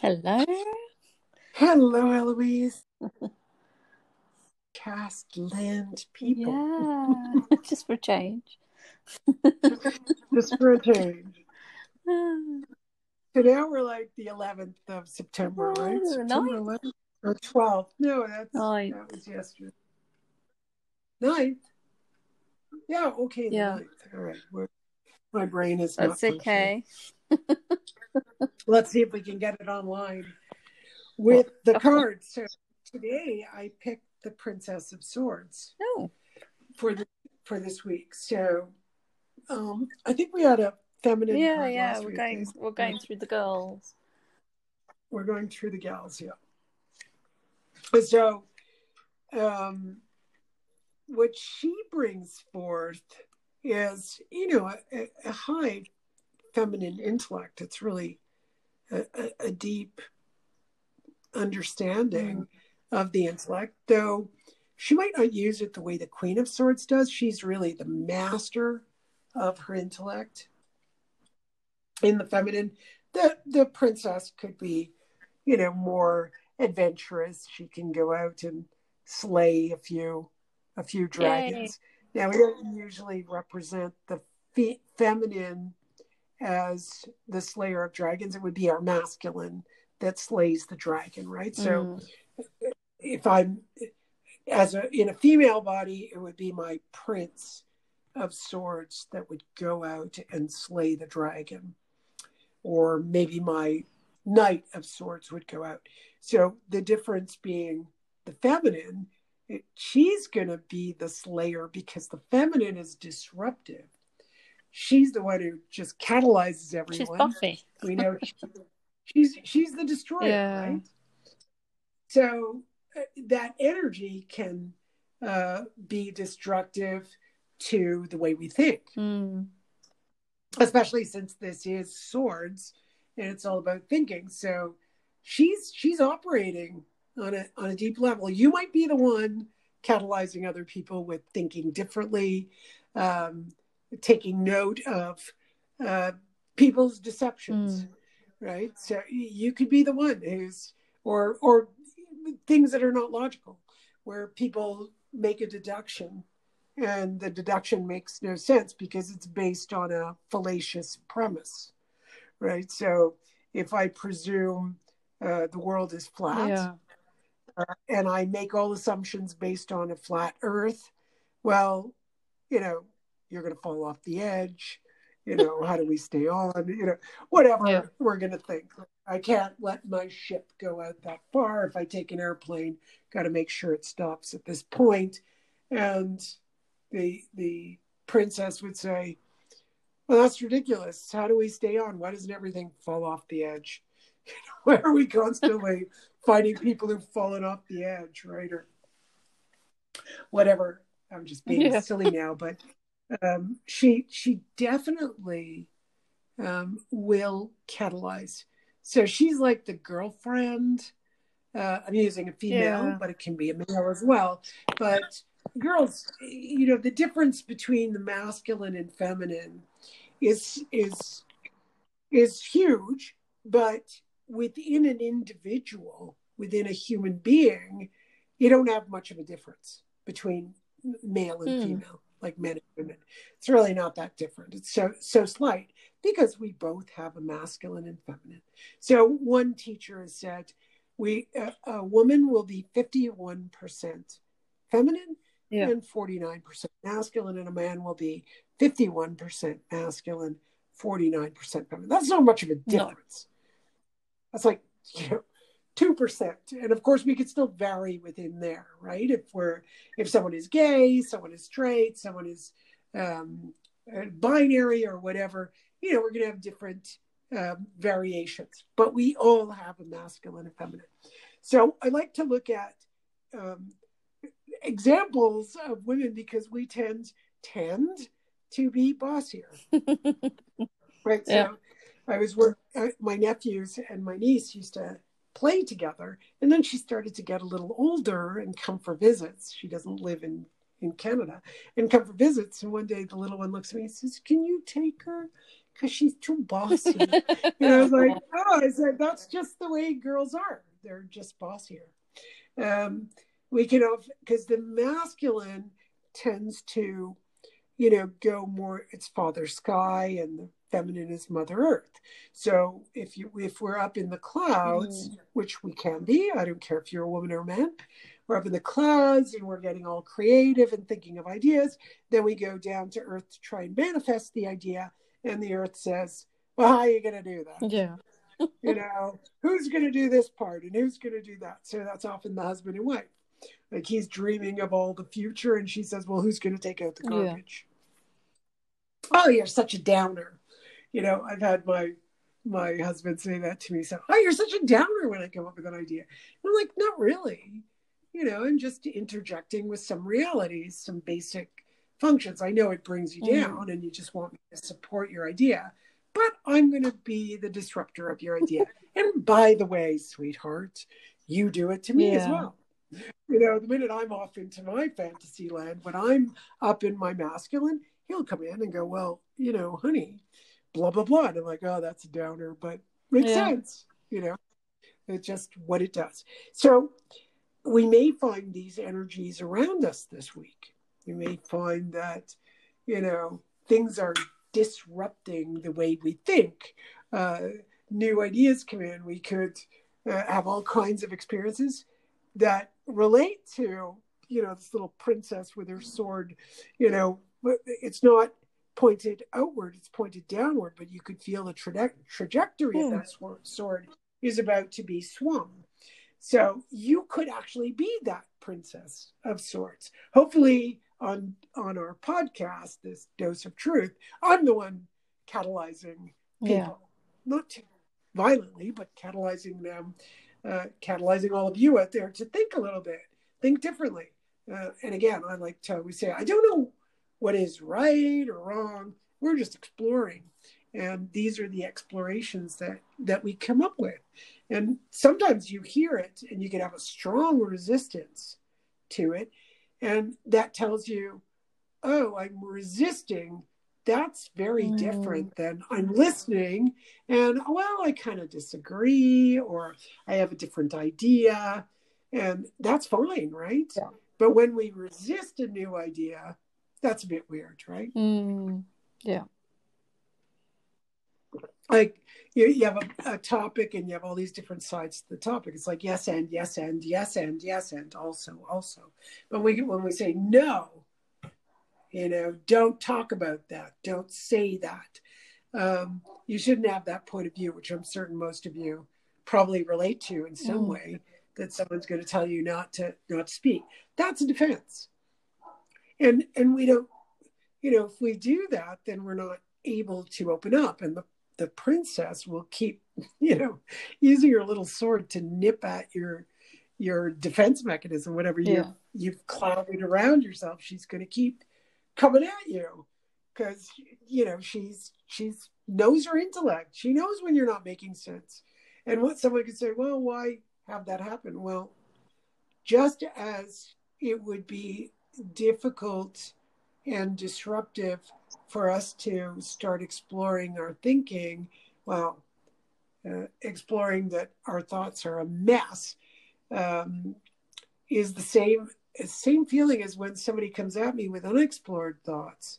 Hello. Hello, Eloise. Cast land people. Yeah, just for a change. Just for a change. So now we're like the 11th of September, Oh, right? the September 11th or 12th. No, that's Ninth. that was yesterday. 9th. Yeah, okay. Yeah. 9th. All right. We're, my brain is That's okay. Let's see if we can get it online with the Oh. cards. So today I picked the Princess of Swords. Oh, for the for this week. So um I think we had a feminine yeah, yeah. We're week. going. We're going through the girls. We're going through the gals, yeah. So um what she brings forth is, you know, a, a high feminine intellect. It's really a, a, a deep understanding mm-hmm. of the intellect, though she might not use it the way the Queen of Swords does. She's really the master of her intellect. In the feminine, the the princess could be, you know, more adventurous. She can go out and slay a few a few dragons. Now we don't usually represent the fe- feminine as the slayer of dragons. It would be our masculine that slays the dragon, right? So Mm. if I'm as a in a female body, it would be my prince of swords that would go out and slay the dragon, or maybe my knight of swords would go out. So the difference being the feminine, it, she's going to be the slayer because the feminine is disruptive. She's the one who just catalyzes everyone. she's everyone. Buffy. We know she- she's she's the destroyer, Yeah. right? So uh, that energy can uh, be destructive to the way we think, Mm. especially since this is swords and it's all about thinking. So she's she's operating on a on a deep level. You might be the one catalyzing other people with thinking differently, um, taking note of uh, people's deceptions, Mm. right? So you could be the one who's or or things that are not logical, where people make a deduction and the deduction makes no sense because it's based on a fallacious premise, right? So if I presume uh, the world is flat, Yeah. uh, and I make all assumptions based on a flat Earth, well, you know, you're going to fall off the edge. You know, how do we stay on? You know, whatever Yeah. we're going to think. I can't let my ship go out that far. If I take an airplane, got to make sure it stops at this point. And the the princess would say, "Well, that's ridiculous. How do we stay on? Why doesn't everything fall off the edge? Why are we constantly finding people who've fallen off the edge, right? Or whatever. I'm just being Yeah. silly now, but um, she she definitely um, will catalyze. So she's like the girlfriend. Uh, I'm using a female, Yeah. but it can be a male as well. But girls, you know, the difference between the masculine and feminine is is is huge. But within an individual, within a human being, you don't have much of a difference between male and Hmm. female, like men and women. It's really not that different. It's so so slight because we both have a masculine and feminine. So one teacher has said, we a, a woman will be fifty one percent feminine Yeah. and forty nine percent masculine, and a man will be fifty one percent masculine, forty nine percent feminine. That's not much of a No. difference. That's like you know two percent, and of course we could still vary within there, right? If we're if someone is gay, someone is straight, someone is um, uh, binary or whatever, you know, we're going to have different um, variations, but we all have a masculine and feminine. So I like to look at um, examples of women because we tend tend to be bossier, right? Yeah. So I was work. Uh, my nephews and my niece used to play together, and then she started to get a little older and come for visits. She doesn't live in in Canada and come for visits. And one day the little one looks at me and says, "Can you take her? because she's too bossy. and I was like, oh, I said, that's just the way girls are. They're just bossier. Um, we can, all, because the masculine tends to, you know, go more, it's father sky and the feminine is mother earth. So if you, if we're up in the clouds, mm. which we can be, I don't care if you're a woman or a man, we're up in the clouds and we're getting all creative and thinking of ideas. Then we go down to earth to try and manifest the idea and the earth says, well, how are you going to do that? Yeah. you know, who's going to do this part and who's going to do that? So that's often the husband and wife. Like he's dreaming of all the future, and she says, well, who's going to take out the garbage? Yeah. Oh, you're such a downer. You know, I've had my my husband say that to me. So, oh, you're such a downer when I come up with an idea. I'm like, not really. You know, and just interjecting with some realities, some basic functions. I know it brings you mm. down and you just want me to support your idea, but I'm going to be the disruptor of your idea. and by the way, sweetheart, you do it to me yeah. as well. You know, the minute I'm off into my fantasy land, when I'm up in my masculine, he'll come in and go, Well, you know, honey, blah, blah, blah. And I'm like, Oh, that's a downer, but makes yeah. sense. You know, it's just what it does. So we may find these energies around us this week you may find that, you know, things are disrupting the way we think. Uh, new ideas come in. We could uh, have all kinds of experiences that relate to, you know, this little princess with her sword. You know, it's not pointed outward; it's pointed downward. But you could feel the tra- trajectory of that sword is about to be swung. So you could actually be that princess of sorts. Hopefully, on on our podcast, this dose of truth, I'm the one catalyzing people, yeah. not violently, but catalyzing them, uh, catalyzing all of you out there to think a little bit, think differently. Uh, and again, I like to always say, I don't know what is right or wrong. We're just exploring, and these are the explorations that that we come up with. And sometimes you hear it, and you can have a strong resistance to it and that tells you, oh, I'm resisting. That's very mm. different than I'm listening and, well, I kind of disagree or I have a different idea. And that's fine, right? Yeah. But when we resist a new idea, that's a bit weird, right? Mm. Yeah like you, you have a, a, topic and you have all these different sides to the topic. It's like yes and yes and yes and yes and also also. But we when we say no, you know, don't talk about that. Don't say that. Um, you shouldn't have that point of view, which I'm certain most of you probably relate to in some mm. way. That someone's going to tell you not to not speak. That's a defense, and and we don't. You know, if we do that, then we're not able to open up. And the the princess will keep, you know, using her little sword to nip at your your defense mechanism, whatever you yeah. you've clouded around yourself. She's going to keep coming at you because you know she's she's knows her intellect. She knows when you're not making sense. And what someone could say, well, why have that happen? Well, just as it would be difficult and disruptive for us to start exploring our thinking, well, uh, exploring that our thoughts are a mess, um, is the same same feeling as when somebody comes at me with unexplored thoughts,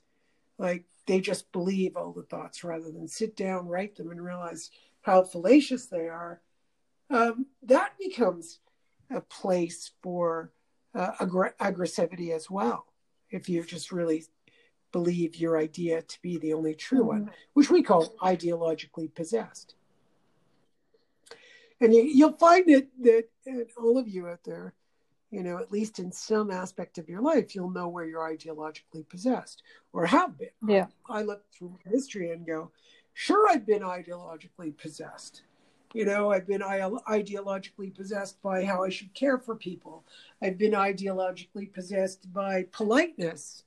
like they just believe all the thoughts rather than sit down, write them, and realize how fallacious they are. Um, that becomes a place for uh, aggr- aggressivity as well. If you just really believe your idea to be the only true one, mm-hmm. which we call ideologically possessed. And you, will find that that all of you out there, you know, at least in some aspect of your life, you'll know where you're ideologically possessed or have been. Yeah. I look through history and go, sure, I've been ideologically possessed. You know, I've been ideologically possessed by how I should care for people. I've been ideologically possessed by politeness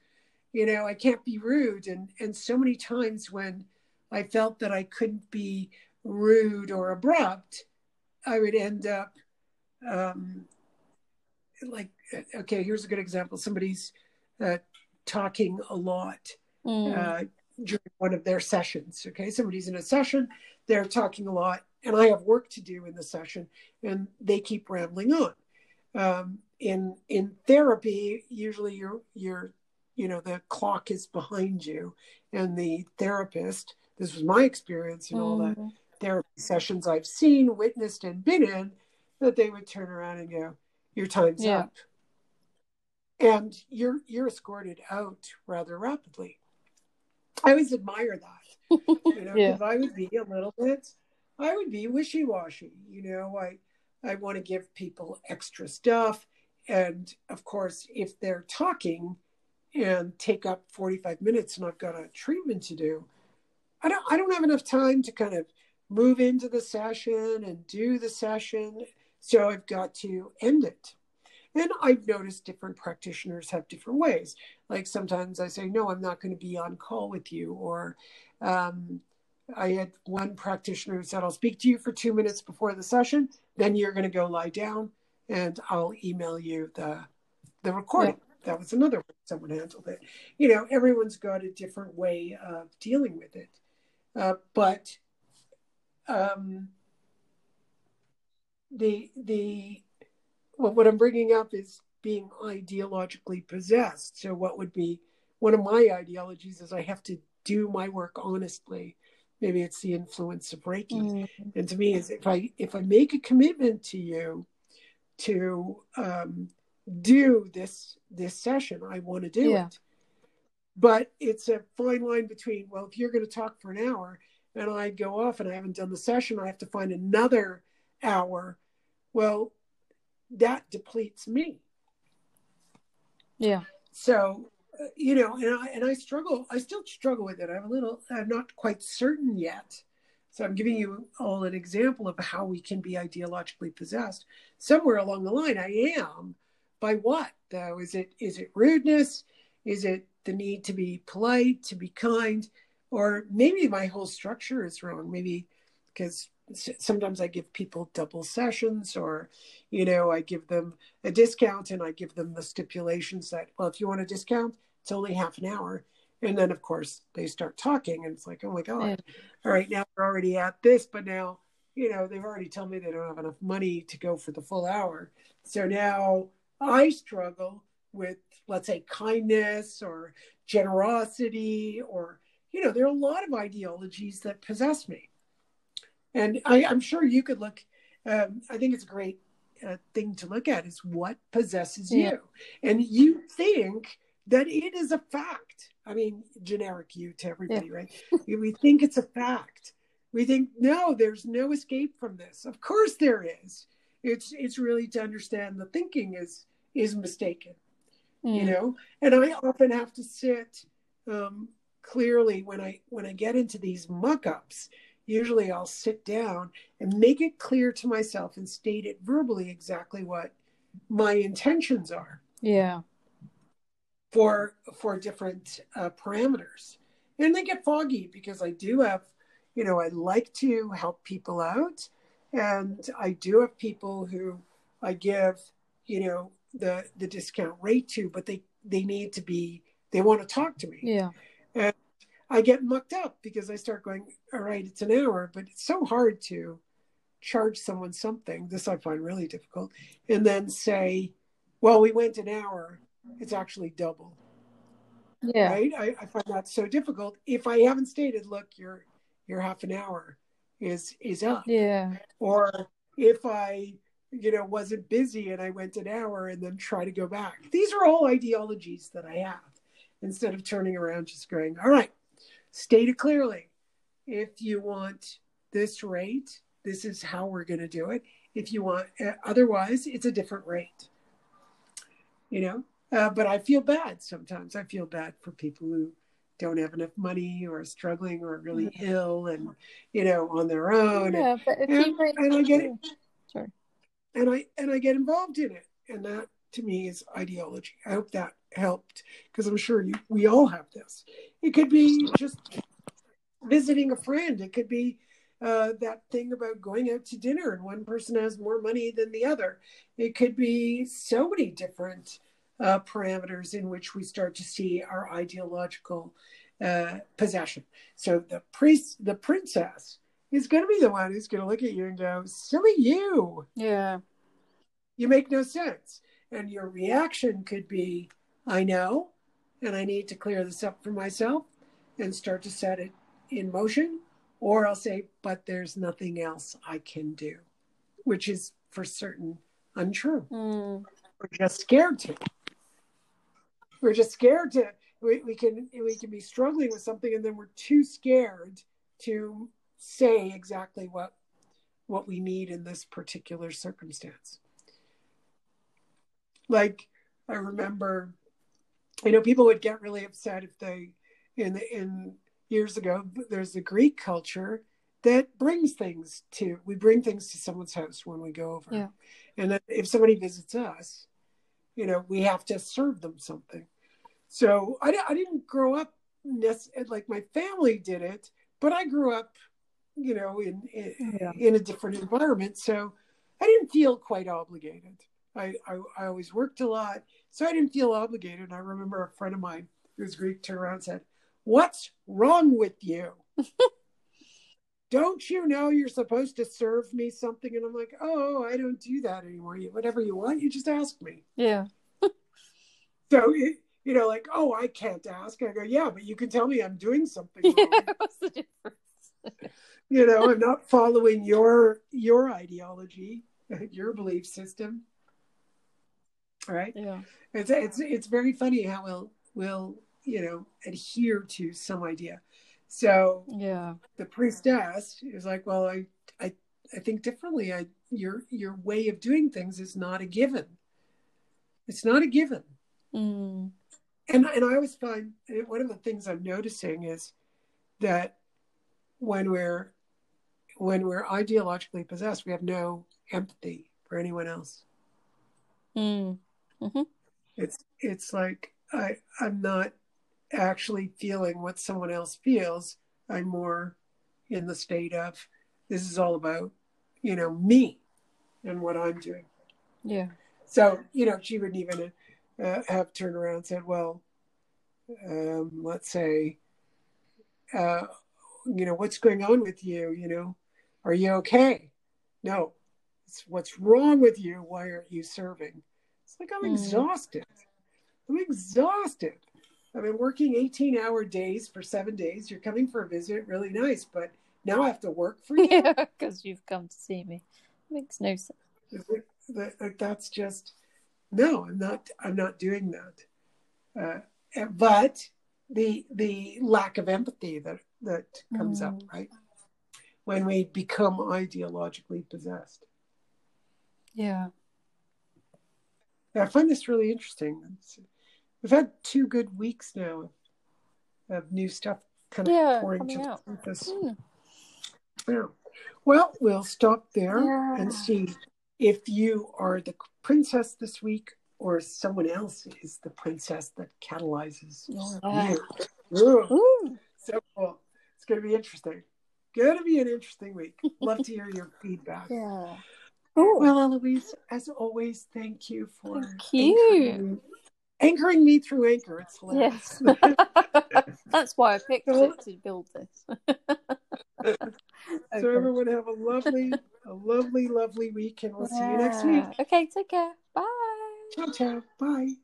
you know i can't be rude and and so many times when i felt that i couldn't be rude or abrupt i would end up um like okay here's a good example somebody's uh, talking a lot mm. uh, during one of their sessions. Okay, somebody's in a session, they're talking a lot, and I have work to do in the session, and they keep rambling on. Um, in in therapy, usually you're you're you know the clock is behind you, and the therapist. This was my experience in all the Mm. therapy sessions I've seen, witnessed, and been in. That they would turn around and go, "Your time's Yeah. up," and you're you're escorted out rather rapidly. I always admire that, you know, Yeah. because I would be a little bit, I would be wishy washy. You know, I I want to give people extra stuff, and of course, if they're talking and take up forty five minutes, and I've got a treatment to do, I don't I don't have enough time to kind of move into the session and do the session, so I've got to end it. And I've noticed different practitioners have different ways. Like sometimes I say, no, I'm not going to be on call with you. Or um, I had one practitioner who said, I'll speak to you for two minutes before the session. Then you're going to go lie down and I'll email you the, the recording. That was another way someone handled it. You know, everyone's got a different way of dealing with it. Uh, but um, the, the, well, what I'm bringing up is being ideologically possessed. So, what would be one of my ideologies is I have to do my work honestly. Maybe it's the influence of Reiki, Mm. and to me, is if I if I make a commitment to you to um, do this this session, I want to do Yeah. it. But it's a fine line between well, if you're going to talk for an hour and I go off and I haven't done the session, I have to find another hour. Well, that depletes me. Yeah. So, you know, and I and I struggle. I still struggle with it. I'm a little. I'm not quite certain yet. So I'm giving you all an example of how we can be ideologically possessed. Somewhere along the line, I am. By what though? Is it is it rudeness? Is it the need to be polite, to be kind, or maybe my whole structure is wrong? Maybe because sometimes I give people double sessions, or you know, I give them a discount and I give them the stipulations that, well, if you want a discount, it's only half an hour. And then, of course, they start talking, and it's like, oh my God, Yeah. all right, now we're already at this, but now, you know, they've already told me they don't have enough money to go for the full hour. So now I struggle with, let's say, kindness or generosity, or, you know, there are a lot of ideologies that possess me. And I, I'm sure you could look, um, I think it's a great uh, thing to look at is what possesses Yeah. you. And you think that it is a fact. I mean, generic you to everybody, right? we think it's a fact. We think, no, there's no escape from this. Of course there is. It's it's really to understand the thinking is is mistaken you Mm. know and i often have to sit um, clearly when i when i get into these muck-ups usually i'll sit down and make it clear to myself and state it verbally exactly what my intentions are Yeah. For for different uh, parameters and they get foggy because i do have you know i like to help people out and i do have people who i give you know the the discount rate to but they they need to be they want to talk to me Yeah. And I get mucked up because I start going, all right, it's an hour, but it's so hard to charge someone something. This I find really difficult. And then say, well, we went an hour, it's actually double. Yeah. Right? I, I find that so difficult. If I haven't stated, look, your your half an hour is is up. Yeah. Or if I, you know, wasn't busy and I went an hour and then try to go back. These are all ideologies that I have. Instead of turning around just going, all right, state it clearly. If you want this rate, this is how we're going to do it. If you want, uh, otherwise, it's a different rate. You know, uh, but I feel bad sometimes. I feel bad for people who don't have enough money or are struggling or really ill and, you know, on their own. Yeah. But if and, you and I get it. Sorry. And I and I get involved in it. And that to me is ideology. I hope that helped because I'm sure you we all have this. It could be just visiting a friend. It could be uh, that thing about going out to dinner and one person has more money than the other. It could be so many different uh, parameters in which we start to see our ideological uh, possession. So the priest, the princess, is going to be the one who's going to look at you and go, "Silly you! Yeah. You make no sense." And your reaction could be, "I know, and I need to clear this up for myself and start to set it in motion." Or I'll say, "But there's nothing else I can do," which is for certain untrue. Mm. We're just scared to. We're just scared to. We, we can we can be struggling with something and then we're too scared to say exactly what what we need in this particular circumstance. Like I remember, you know, people would get really upset if they in in years ago. There's a Greek culture that brings things to we bring things to someone's house when we go over, Yeah. and then if somebody visits us, you know, we have to serve them something. So I, I didn't grow up like my family did it, but I grew up, you know, in in, Yeah. in a different environment, so I didn't feel quite obligated. I, I I always worked a lot, so I didn't feel obligated. And I remember a friend of mine who was Greek turned around and said, "What's wrong with you?" Don't you know you're supposed to serve me something? And I'm like, oh, I don't do that anymore. You, whatever you want, you just ask me. Yeah. So, it, you know, like, oh, I can't ask. I go, yeah, but you can tell me I'm doing something wrong. Yeah. What's the difference? you know, I'm not following your your ideology, your belief system. All right. Yeah. It's it's it's very funny how we'll we'll you know adhere to some idea. So Yeah. the priestess is like, well, I I I think differently. I your your way of doing things is not a given. It's not a given. Mm. And and I always find one of the things I'm noticing is that when we're when we're ideologically possessed, we have no empathy for anyone else. Mm. It's it's like I I'm not actually feeling what someone else feels. I'm more in the state of this is all about, you know, me and what I'm doing. Yeah. So, you know, she wouldn't even uh, have turned around and said, well, um, let's say, uh, you know, what's going on with you? You know, are you okay? No. It's what's wrong with you? Why aren't you serving? It's like, I'm Mm. exhausted. I'm exhausted. I've been working 18 hour days for seven days. You're coming for a visit, really nice, but now I have to work for you. Yeah. Because you've come to see me. Makes no sense. that, that- that's just no i'm not i'm not doing that uh, but the the lack of empathy that that comes up Mm. right when we become ideologically possessed Yeah. i find this really interesting It's- we've had two good weeks now of, of new stuff kind of Yeah, pouring to surface Mm. Yeah. Well, we'll stop there Yeah. and see if you are the princess this week or someone else is the princess that catalyzes Yeah. you. Ooh, Ooh. so cool. It's going to be interesting. Going to be an interesting week. Love to hear your feedback. Yeah. Cool. Well, Eloise, as always, thank you for Thank you. anchoring me, anchoring me through Anchor. It's hilarious. yes. That's why I picked Well- it to build this. So everyone have a lovely, a lovely, lovely week, and we'll see you next week. Okay, take care. Bye. Ciao, ciao. Bye.